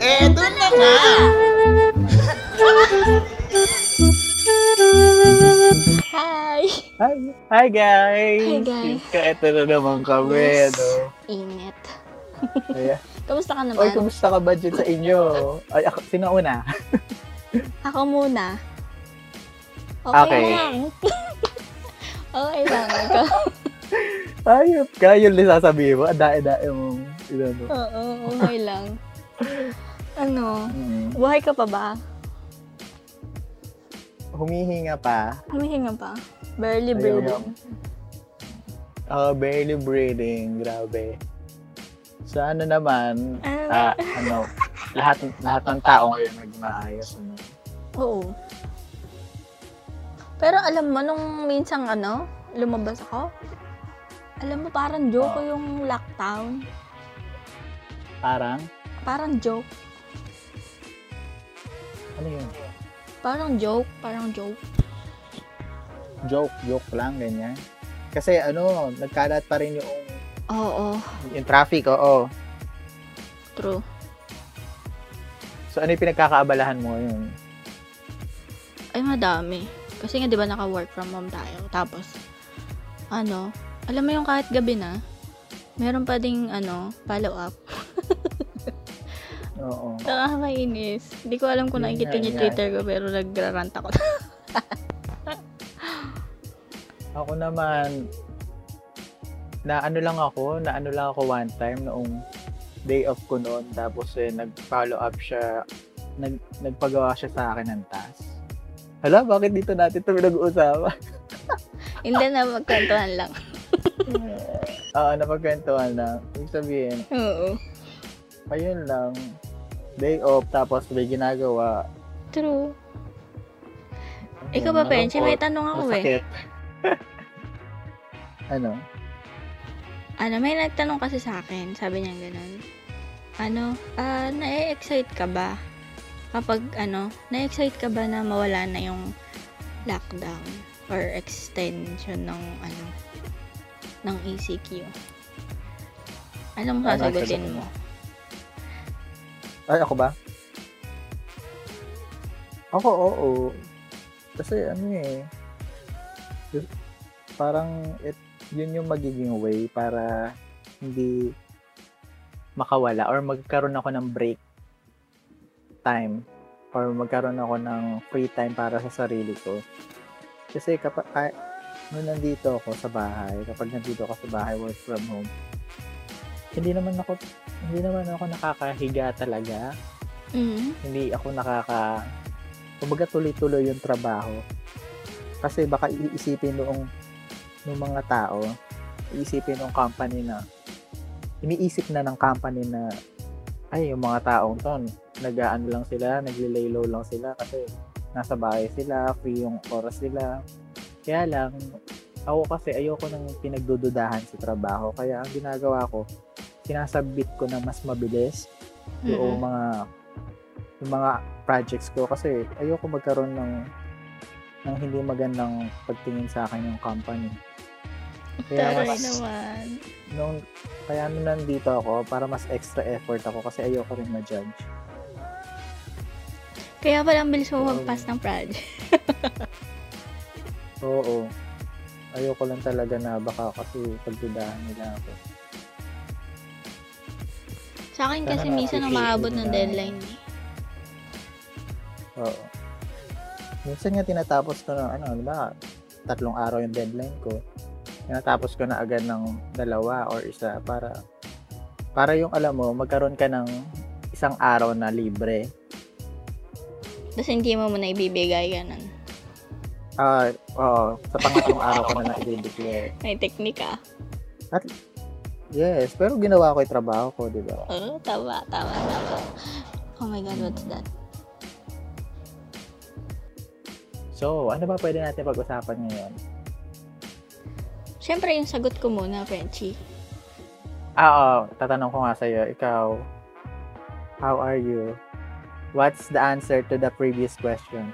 Eto na nga! Hi! Hi, hi guys! Hi, guys. Ito na naman kami, Yes. ano. Init. Ayan. Kamusta ka Oy, naman? kumusta ka ba dyan sa inyo? Ay, ako, sino una? Ako muna. Okay, Okay. lang. okay lang. Ikaw. Ayop ka, yun sasabihin mo. Ang dae-dae mong, ano. Oo, okay lang. Ano? Mm. Buhay ka pa ba? Humihinga pa. Humihinga pa? Barely breathing. Uh, barely breathing, grabe. Sa ano naman, Ah, ah, ano, lahat lahat ng tao ngayon nag-maayos. Ano. oo. Pero alam mo, nung minsang ano, lumabas ako, alam mo, parang joke ko yung lockdown. Parang, Parang joke. ano yun? Parang joke. Parang joke. Joke, joke lang, ganyan. Kasi ano, nagkalat pa rin yung, Oo, yung traffic, oo. true. So, ano yung pinagkakaabalahan mo ngayon? Ay, madami. Kasi nga, di ba, naka-work from home tayo. Tapos, ano, alam mo yung kahit gabi na, meron pa ding, ano, follow-up. Oo. Nakakainis. Hindi ko alam kung Yun nakikita niyo yun Twitter ko, pero nagrarant ako. Ako naman, na ano lang ako, na ano lang ako one time noong day off ko noon. Tapos eh, nag-follow up siya, nag, nagpagawa siya sa akin ng task. Hala, bakit dito natin ito pinag-uusapan? Hindi na magkwentuhan lang. Oo, napagkwentuhan lang. Ibig sabihin, Oo. ayun lang, day off, tapos may ginagawa. True. Ikaw ba, Penchi? May tanong ako eh. Ano? Ano, may nagtanong kasi sa akin. Sabi niya ganun. Ano, ah, na-excite ka ba? Kapag, ano, na-excite ka ba na mawala na yung lockdown or extension ng, ano, ng ECQ? Anong Ano sasagutin mo? Ay, ako ba? Ako, oo. Kasi ano eh, parang it, yun yung magiging way para hindi makawala or magkaroon ako ng break time or magkaroon ako ng free time para sa sarili ko. Kasi kapag nung nandito ako sa bahay, kapag nandito ako sa bahay, work from home, hindi naman ako hindi naman ako nakakahiga talaga. Mm. hindi ako nakaka kumbaga tuloy-tuloy yung trabaho. Kasi baka iisipin noong ng mga tao iisipin ng company na iniisip na ng company na ay yung mga taong to nag-ano lang sila naglilay low lang sila kasi nasa bahay sila free yung oras nila kaya lang ako kasi ayoko nang pinagdududahan sa trabaho kaya ang ginagawa ko sinasabit ko na mas mabilis yung Mm-mm. mga yung mga projects ko kasi ayoko magkaroon ng ng hindi magandang pagtingin sa akin yung company. Kaya Taray mas, naman. nung, kaya nung nandito ako, para mas extra effort ako kasi ayoko rin ma-judge. Kaya pala ang bilis mo mag-pass ng project. Oo. Ayoko lang talaga na baka kasi pagdudahan nila ako. Sa akin Sana kasi minsan na-appreciate umaabot ng deadline eh. Oo. Minsan nga tinatapos ko na, ano, di ba, tatlong araw yung deadline ko. Tinatapos ko na agad ng dalawa or isa para para yung alam mo, magkaroon ka ng isang araw na libre. Tapos hindi mo muna ibibigay ganun. Ah, oo, sa pangatlong araw ko na na i-declare. May teknik ah. Yes, pero ginawa ko yung trabaho ko, di ba? Oo, tama, tama, tama. Oh my God, what's that? So, ano ba pwede natin pag-usapan ngayon? Siyempre, yung sagot ko muna, Frenchie. Ah, oo, tatanong ko nga sa'yo, ikaw, how are you? What's the answer to the previous question?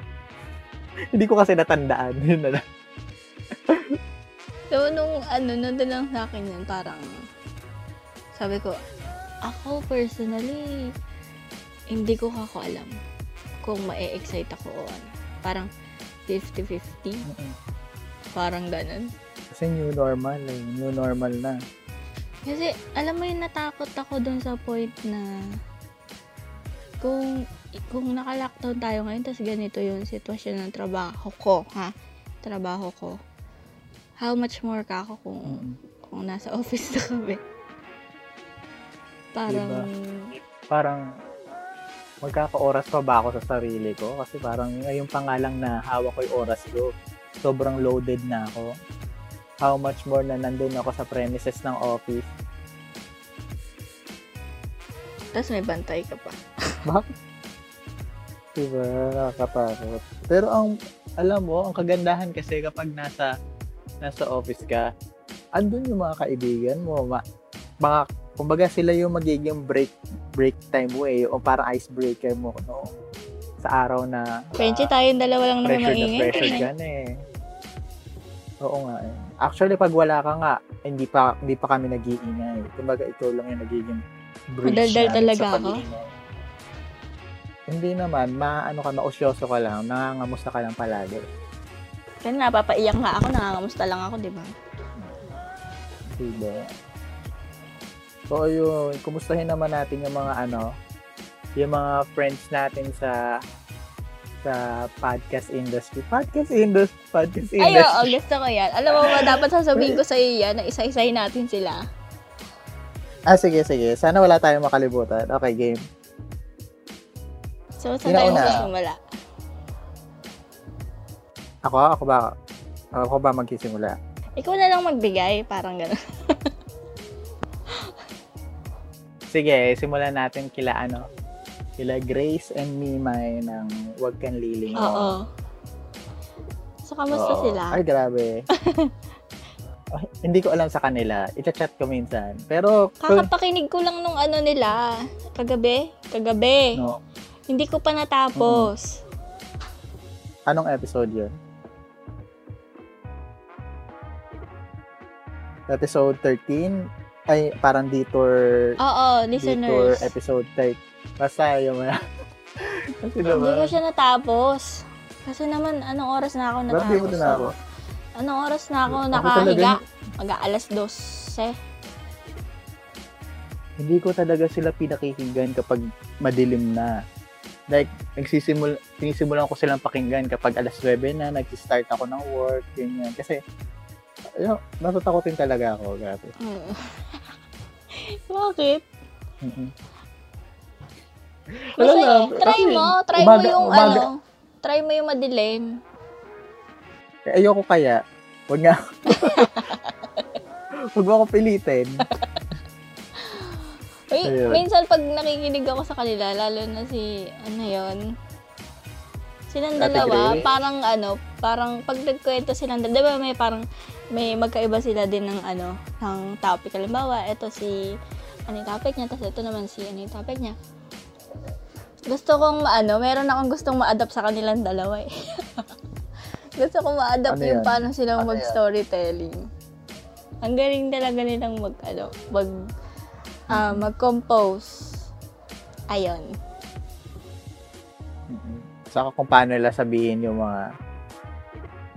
Hindi ko kasi natandaan. Yun na lang. So, nung ano, nandun lang sa akin yun, parang, Sabi ko, ako personally, hindi ko kako alam kung ma-excite ako o ano. Parang 50-50. Mm-mm. Parang ganun. Kasi new normal eh. New normal na. Kasi, alam mo yung natakot ako dun sa point na kung kung naka-lockdown tayo ngayon, tapos ganito yung sitwasyon ng trabaho ko, ha? Trabaho ko. How much more ka ako kung, kung nasa office na kami? Parang, Parang magkaka-oras pa ba ako sa sarili ko? Kasi parang ngayon pa nga lang na hawak ko yung oras ko. Sobrang loaded na ako. How much more na nandun ako sa premises ng office. tapos may bantay ka pa. Diba? Nakakatakot. Pero ang, alam mo, ang kagandahan kasi kapag nasa, nasa office ka, andun yung mga kaibigan mo, ma, mga, kumbaga sila yung magiging break, break time mo eh, o parang icebreaker mo, no? Sa araw na, Frenchie, tayong dalawa lang naman pressure na maingay. pressure ka na eh. Oo nga eh. Actually, pag wala ka nga, hindi pa hindi pa kami nag-iingay. Kumbaga, ikaw lang yung nagiging bridge Madaldal talaga sa ako? pag-iingay. Hindi naman, maano ka, mausyoso ka lang, nangangamusta ka lang palagi. Kaya napapaiyak nga ako, nangangamusta lang ako, di ba? Diba? So, yun, kumustahin naman natin yung mga ano, yung mga friends natin sa sa podcast industry. Podcast industry. Podcast Ay, industry. oo, gusto ko yan. Alam mo ba, dapat sasabihin ko sa iyo yan, na isa-isahin natin sila. Ah, sige, sige. Sana wala tayong makalimutan. Okay, game. So, saan tayo magsisimula? Ako? Ako ba? Ako ba magsisimula? Ikaw na lang magbigay, parang gano'n. Sige, simulan natin kila ano, kila Grace and Mimay ng Huwag Kang Lilingon. Oo. So, kamusta Oo. sila? Ay, grabe. Ay, hindi ko alam sa kanila. Ita-chat ko minsan. Pero, Kakapakinig ko lang nung ano nila. Kagabi? Kagabi. no, Hindi ko pa natapos. anong episode yun? Episode 13? Ay, parang detour, Oo, detour listeners. episode 30. Basta yung mga... Kasi Hindi ko naman, siya natapos. Kasi naman, anong oras na ako ba't natapos? di mo tinapos? Anong oras na ako Ako nakahiga? talaga- Mag-aalas 12. hindi ko talaga sila pinakikinggan kapag madilim na. Like, nagsisimul sinisimulan ko silang pakinggan kapag alas 9 na, nag-start ako ng work, ganyan. Kasi, ayun, natatakotin talaga ako. Grabe. Mm. Bakit? Mm-mm. Kasi, lang, try kasi mo. Try umaga- mo yung umaga- ano. Try mo yung madilim. Eh, ayoko kaya. Huwag nga. Huwag mo ako pilitin. Ayun. minsan pag nakikinig ako sa kanila, lalo na si, ano yon silang dalawa, parang ano, parang pag nagkwento silang dalawa, di ba may parang, may magkaiba sila din ng ano, ng topic. Halimbawa, ito si, ano yung topic niya, tapos ito naman si, ano yung topic niya. Gusto kong, ano, meron akong gustong ma-adapt sa kanilang dalawa eh. Gusto kong ma-adapt Ano yung yan? paano silang Ano mag-storytelling. Ang galing talaga nilang mag, ano, mag, ah, mag-compose. Ayun. Mm-mm. Saka kung paano nila sabihin yung mga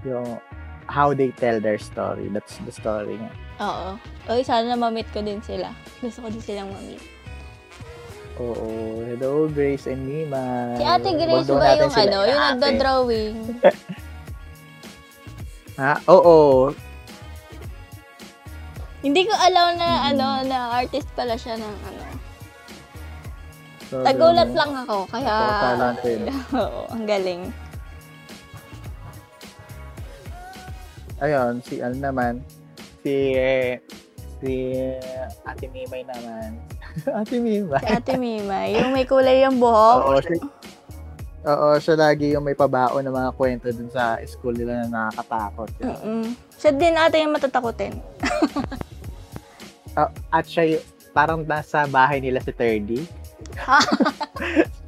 yung how they tell their story. That's the story nga. Oo. Uy, sana ma-meet ko din sila. Gusto ko din silang ma-meet. Oo. Hello, Grace and Mima. Si Ate Grace daw ba yung sila ano, yung nagda-drawing? Ha? Oo. Hindi ko alam na ano, na artist pala siya ng ano. So, Tagulat ganun. lang ako, kaya... Oo, ang galing. Ayun, si ano naman, si si Ate Mimay naman. Ate Mimay. Si Ate Mima, yung may kulay yung buhok. Oo, siya, oo, siya lagi yung may pabaon ng mga kwento dun sa school nila na nakakatakot. Mm-mm. Siya din ate yung matatakutin. Ah, at siya parang nasa bahay nila si Terdy.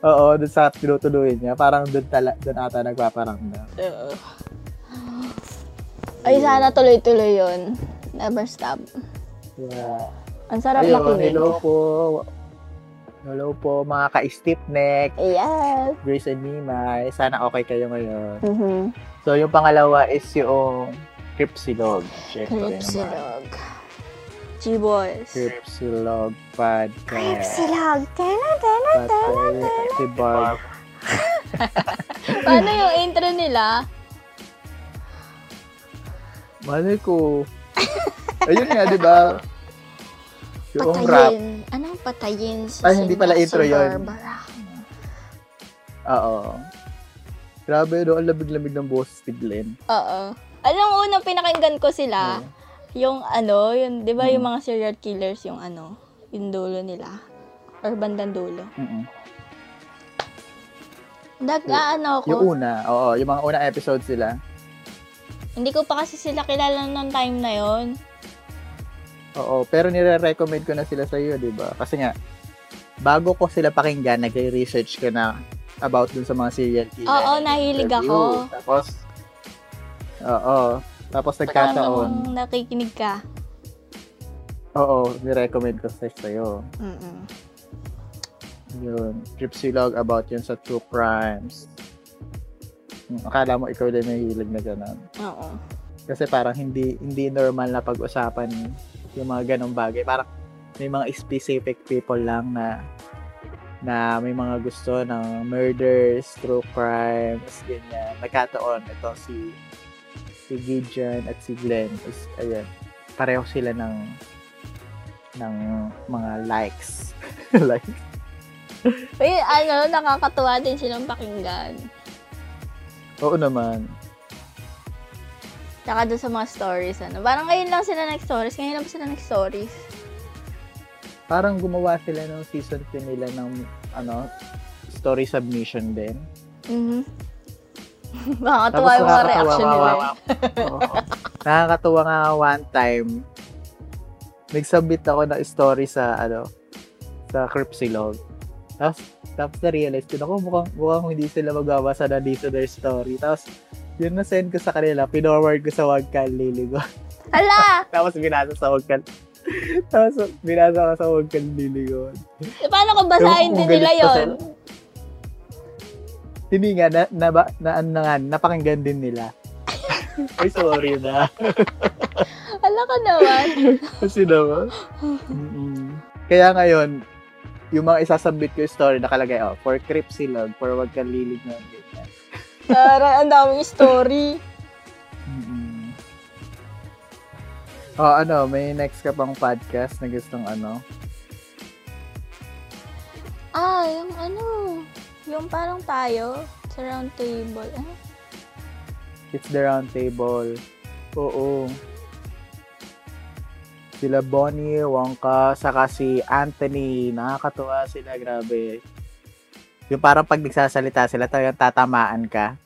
Oo, dun sa tinutuluyan niya. Parang dun, tala, dun ata nagpaparamdam. Oo. Ay, sana tuloy-tuloy yun. Never stop. Yeah. Ang sarap Ayun, makinig. hello po. Hello po mga ka-stiff neck, Yes. Grace and Mimay. Sana okay kayo ngayon. Mm-hmm. So, yung pangalawa is yung Cripsilog. Cripsilog. G-Boys. Cripsilog Podcast. Cripsilog. Tena, tena. Podcast. Si Barb. Paano yung intro nila? Malay ko. Ayun nga, di ba? Yung rap. Patayin. Anong patayin si Ay, hindi pala intro si yun. Oo. Grabe, no? Ang lamig-lamig ng boses ni Glenn. Oo. Anong unang pinakinggan ko sila? Oo. Yung ano, yung, di ba Mm. yung mga serial killers, yung ano, yung dulo nila. Or bandang dulo. Mm-mm. Nag, ano Yung ako, una, oo, yung mga unang episodes sila. hindi ko pa kasi sila kilala ng time na yon Oo, pero nire-recommend ko na sila sa iyo, 'di ba? Kasi nga bago ko sila pakinggan, nagre-research ko na about dun sa mga serial killer. Oo, nahilig interview. ako. Tapos Oo. Tapos nagkataon. Anong nakikinig ka? Oo, ni-recommend ko sa sa'yo. Mm-mm. Yun. Tripsilog about yun sa true crimes. Hmm, Akala mo ikaw din nahilig na gano'n. Oo. Kasi parang hindi hindi normal na pag-usapan yung mga ganong bagay. Parang may mga specific people lang na na may mga gusto ng murders, true crimes, ganyan. Nagkataon, ito si si Gideon at si Glenn is, ayun, pareho sila ng ng mga likes. like, Uy, ano, nakakatuwa din silang pakinggan. oo naman. Tsaka doon sa mga stories, ano. Parang ngayon lang sila nag-stories. Ngayon lang sila nag-stories? Parang gumawa sila ng season 2 nila ng ano, story submission din. Mhm. Nakakatuwa yung mga reaction nila. Oo. Nakakatuwa nga one time. Nag-submit ako ng story sa ano sa Cripsilog. Tapos tapos na-realize ko, ako mukhang, mukhang hindi sila magbabasa na dito their story. Tapos yun na send ko sa kanila, pinorward ko sa wag ka liligo. Hala! Tapos binasa sa wag ka Tapos binasa ko sa wag ka liligo. Eh, Paano kung basahin din nila yon? Hindi nga, na, na, na, na, ano nga, napakinggan din nila. Ay, sorry na. Hala ka naman. Kasi naman. Mm-mm. Kaya ngayon, yung mga isasubmit ko yung story, nakalagay, oh, for Cripsilog, for wag kang lilig na. Tara, ang daming story. Mm-mm. Oh, ano, may next ka pang podcast na gustong ano? Ah, yung ano, yung parang tayo, sa round table. Ah, It's the round table. Oo. Sila Bonnie, Wongka, saka si Anthony. Nakakatuwa sila, grabe. Yung parang pag nagsasalita sila, talagang tatamaan ka.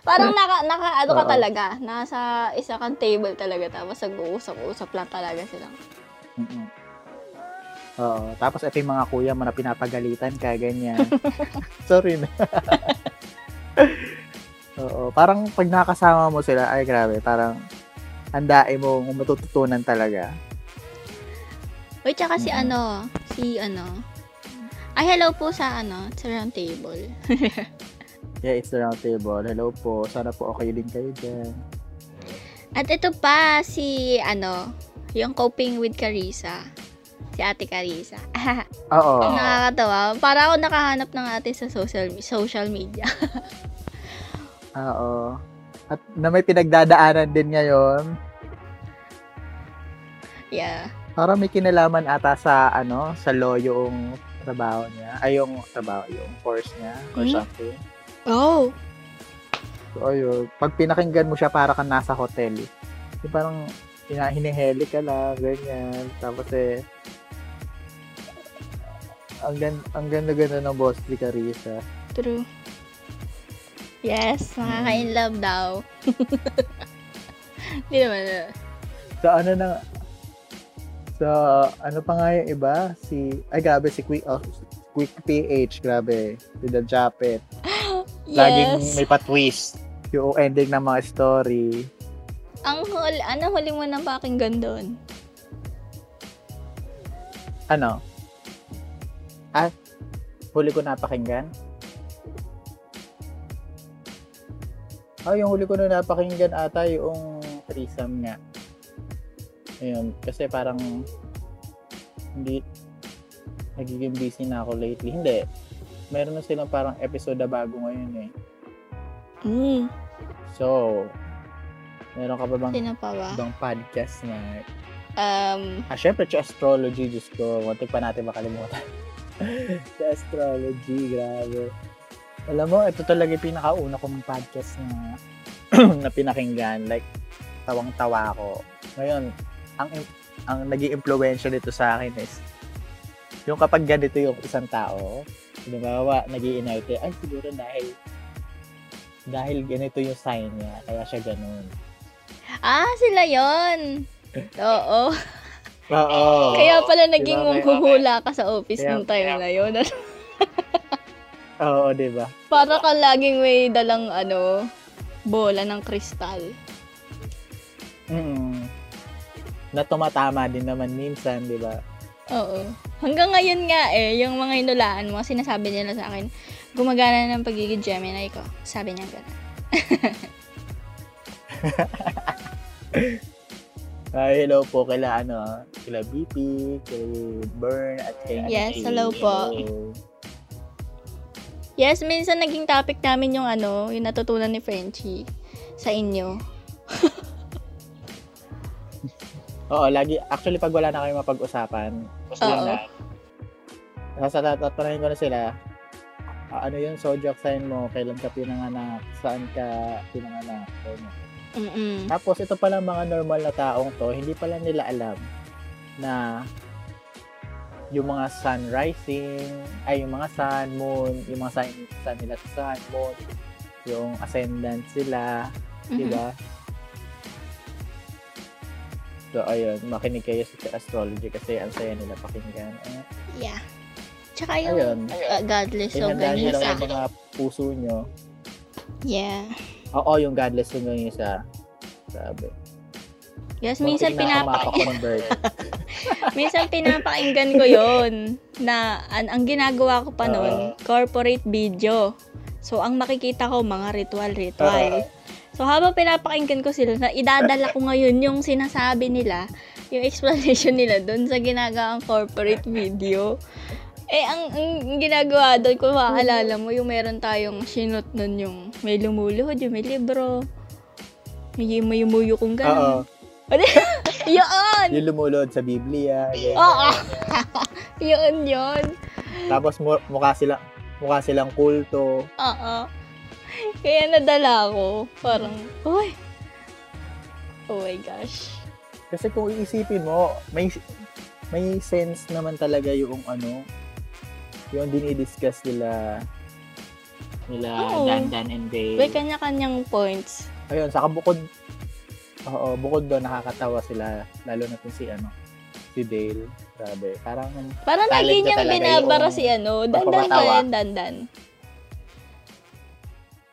Parang naka, naka ano ka talaga, nasa isa kang table talaga, tapos nag-uusap-usap lang talaga silang. Mm-mm. Oo. Tapos ito yung mga kuya mo na pinapagalitan ka, ganyan. Sorry na. Oo. Parang pag nakasama mo sila, ay grabe, parang handain mo matututunan talaga. Uy, tsaka si Mm. ano, si ano, ay hello po sa ano, sa round table. Yeah, it's the round table. Hello po. Sana po okay din kayo dyan. At ito pa, si ano, yung coping with Carissa. Si Ate Carissa. Oo. Nakakatawa. Para ako nakahanap ng ate sa social social media. Oo. At na may pinagdadaanan din ngayon. yeah. Para may kinalaman ata sa ano, sa law yung trabaho niya. Ay, yung trabaho, yung course niya or Hmm? something. Oh. So, ayun. Pag pinakinggan mo siya, para kang nasa hotel. Yung parang hina- hiniheli ka lang, ganyan. Tapos eh, ang, gan- ang ganda-ganda ng boss ni Carissa. True. Yes, makaka-in love daw. Hindi naman. ah. Sa ano na, sa ano pa nga yung iba? Si, ay grabe, si Quick, oh, Quick PH, grabe. Si The Japet. Laging Yes. may pa-twist. Yung ending ng mga story. Ang huli, ano huli mo nang pakinggan doon? Ano? Ah, huli ko napakinggan? Ah, yung huli ko na napakinggan ata yung threesome nga. Ayun, kasi parang hindi nagiging busy na ako lately. Hindi. Meron na silang parang episode na bago ngayon eh. Mm. So, meron ka pa bang Sino pa ba? ibang podcast na Um, Ah, syempre, astrology, Diyos ko. Muntik pa natin makalimutan. sa astrology, grabe. Alam mo, ito talaga yung pinakauna kong podcast na, na pinakinggan. Like, tawang-tawa ako. Ngayon, ang ang naging impluensya dito sa akin is yung kapag ganito yung isang tao, halimbawa, nag iinarte ay siguro dahil dahil ganito yung sign niya, kaya siya ganun. ah, sila yon. Oo. Oo. Kaya pala naging Diba? Kaya- manghuhula ka sa office Kaya- nung time na yun. Oo, di ba? Para ka laging may dalang ano, bola ng kristal. mm Na tumatama din naman minsan, di ba? Oo. Hanggang ngayon nga eh, yung mga hinulaan mo, sinasabi nila sa akin, gumagana ng pagiging Gemini ko. Sabi niya gano'n. Ay, hello po kila ano, kila BP, kay Burn, at kay Yes, Angie. hello po. Yes, minsan naging topic namin yung ano, yung natutunan ni Frenchie sa inyo. Oo, lagi, actually pag wala na kayo mapag-usapan, Oo. na. Sa tatanungin ko na sila, ah, ano yung zodiac sign mo, kailan ka pinanganak, saan ka pinanganak, ganyan. Mm-mm. Tapos ito pala mga normal na taong to, hindi pala nila alam na yung mga sun rising, ay yung mga sun, moon, yung mga sign, sun nila sa sun, moon, yung ascendant sila, di Mhm. ba? So, ayun, makinig kayo sa astrology kasi ang saya nila pakinggan. Eh, Yeah. Tsaka yung ayun, uh, godless lang longganisa. yung mga puso nyo. Yeah. Oo, yung godless longganisa. Sabi. Yes, minsan pinapa convert minsan pinapakinggan ko 'yon na an ang ginagawa ko pa noon, corporate video. So ang makikita ko mga ritual ritual. So habang pinapakinggan ko sila, na idadala ko ngayon yung sinasabi nila, yung explanation nila doon sa ginagawang corporate video. Eh, ang, ang ginagawa doon, kung maaalala mo, yung meron tayong sinot nun yung may lumuluhod, yung may libro, may mayumuyo kung Oo. gano'n. Yun! Yung lumulod sa Biblia. Oo! yun, yun. Tapos mu- mukha sila mukha silang kulto. Oo. Kaya nadala ako. Parang, uy. Oh my gosh. Kasi kung iisipin mo, may may sense naman talaga yung ano, yung dinidiscuss nila nila Oo. Dandan and Dale. May kanya-kanyang points. Ayun, saka bukod Oo, bukod doon nakakatawa sila lalo na kung si ano, si Dale. Grabe. Parang Parang lagi niyang binabara yung si ano, dandan pagpapatawa. yan, dandan?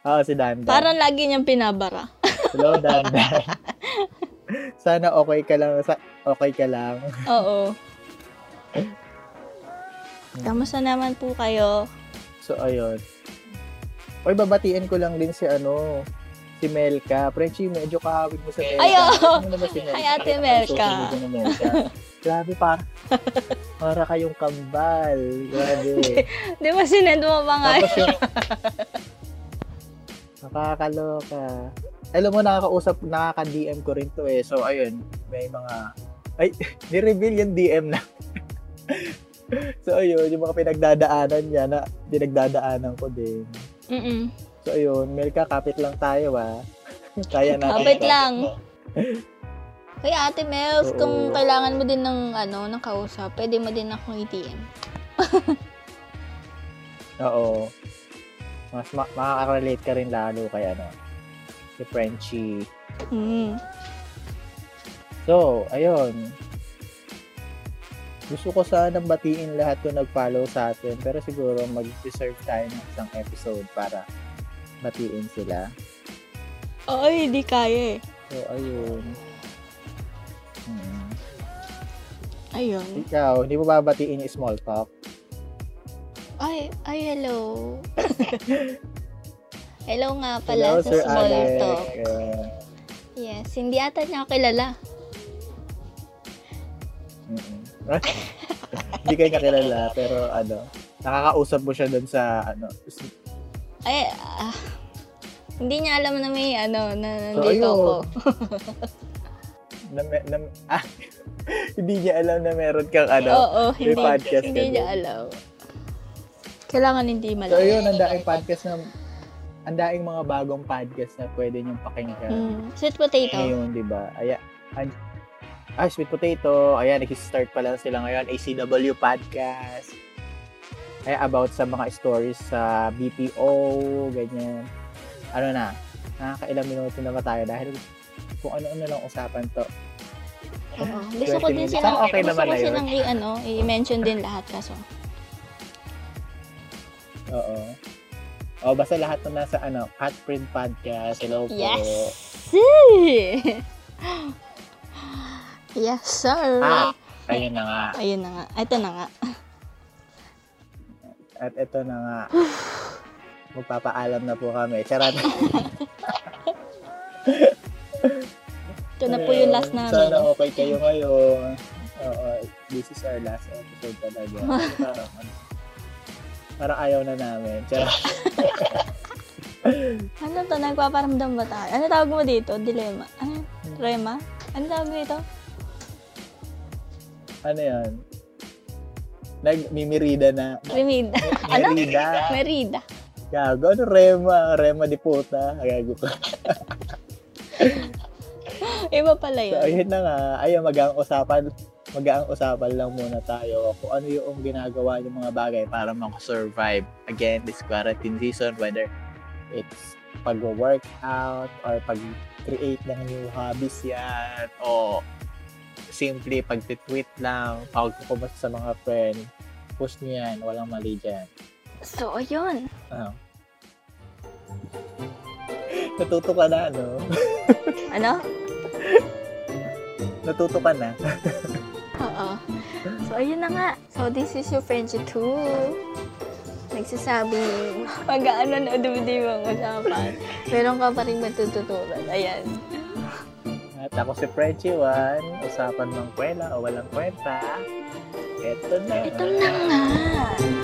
Oo, si Dandan. Parang lagi niyang pinabara. Hello, Dandan. Sana okay ka lang. Sa, okay ka lang. Oo. Kamusta naman po kayo? So, ayun. Oy, babatiin ko lang din si ano, si Melka. Frenchie, medyo kahawig mo sa Melka. Ay, oo. Ano naman si Melka? Ay, Ate Melka. Grabe, para, para kayong kambal. Grabe. Di ba sinend mo pa nga? Tapos yung... Nakakaloka. Alam mo, nakakausap, nakaka-DM ko rin to eh. So, ayun, may mga... Ay, ni-reveal yung DM na. so, ayun, yung mga pinagdadaanan niya na pinagdadaanan ko din. Mm-mm. So, ayun, Melka, kapit lang tayo, ah. Kaya natin. Kapit lang. Kaya Ate Mels, Oo. kung kailangan mo din ng ano, ng kausap, pwede mo din akong i-DM. Oo. Mas ma- makaka-relate ka rin lalo kay ano, si Frenchie. Mm. So, ayun. Gusto ko sanang batiin lahat yung nag-follow sa atin, pero siguro mag-deserve tayo ng isang episode para batiin sila. Ay, di kaya eh. So, ayun. Hmm. Ayun. Ikaw, hindi mo babatiin yung small talk? Ay, ay, hello. hello nga pala Hello, sa Sir small Alec. talk. Eh, Yes, hindi ata niya ako kilala. mm-mm. Hindi kayo kakilala, pero ano, nakakausap mo siya doon sa, ano, Ay, ah, hindi niya alam na may ano, na So, nandito ayun. ako. na, na, ah, hindi niya alam na meron kang, ano, Oo, hindi, podcast hindi ka niya din. alam. Kailangan hindi So, malaman. ayun, ang daing podcast na, ang daing mga bagong podcast na pwede niyong pakinggan. Mm, sweet potato. Ngayon, di ba? Aya, an, ah, Sweet Potato. Ayan, nag-start pa lang sila ngayon. ACW Podcast. Ay, about sa mga stories sa BPO, ganyan. Ano na, nakakailang minuto na ba tayo dahil kung ano-ano lang usapan to. Oo. Gusto ko 20 din silang, Ah, okay gusto ko silang i, ano, i-mention din lahat kaso. Oo. O, basta lahat na nasa, ano, Catprint Podcast. Hello po. Yes! yes, sir! Ah, ayun na nga. Ayun na nga. Ito na nga. At ito na nga. Magpapaalam na po kami. Charot. Ito na po yung last namin. Sana okay kayo ngayon. Oo, this is our last episode talaga. parang, ano, parang ayaw na namin. Charot. Ano to? Nagpaparamdam ba tayo? Ano tawag mo dito? Dilemma? Ano? Rema? Ano tawag dito? Ano yan? Nagmimirida na. Remida. Ano? Merida. Merida. Gago. Ano rema? Rema di puta. Gago ko. Iba pala So, yun. ayun na nga. Ayun, mag-ang usapan. Mag-ang usapan lang muna tayo kung ano yung ginagawa yung mga bagay para makasurvive again this quarantine season whether it's pag-workout or pag-create ng new hobbies yan o simply pag-tweet lang pag-kumas sa mga friend post nyo yan, walang mali dyan So, ayun. Ah. natuto ka na, no? Ano? natuto ka na Oo. So, ayun na nga. So, this is your Frenchie 2. Nagsasabi, mag-ano na dumidi ang usapan. Meron ka pa rin matututunan. Ayan. At ako si Frenchie Juan, usapan mang kwela o walang kwenta. Eto na. Ito na nga.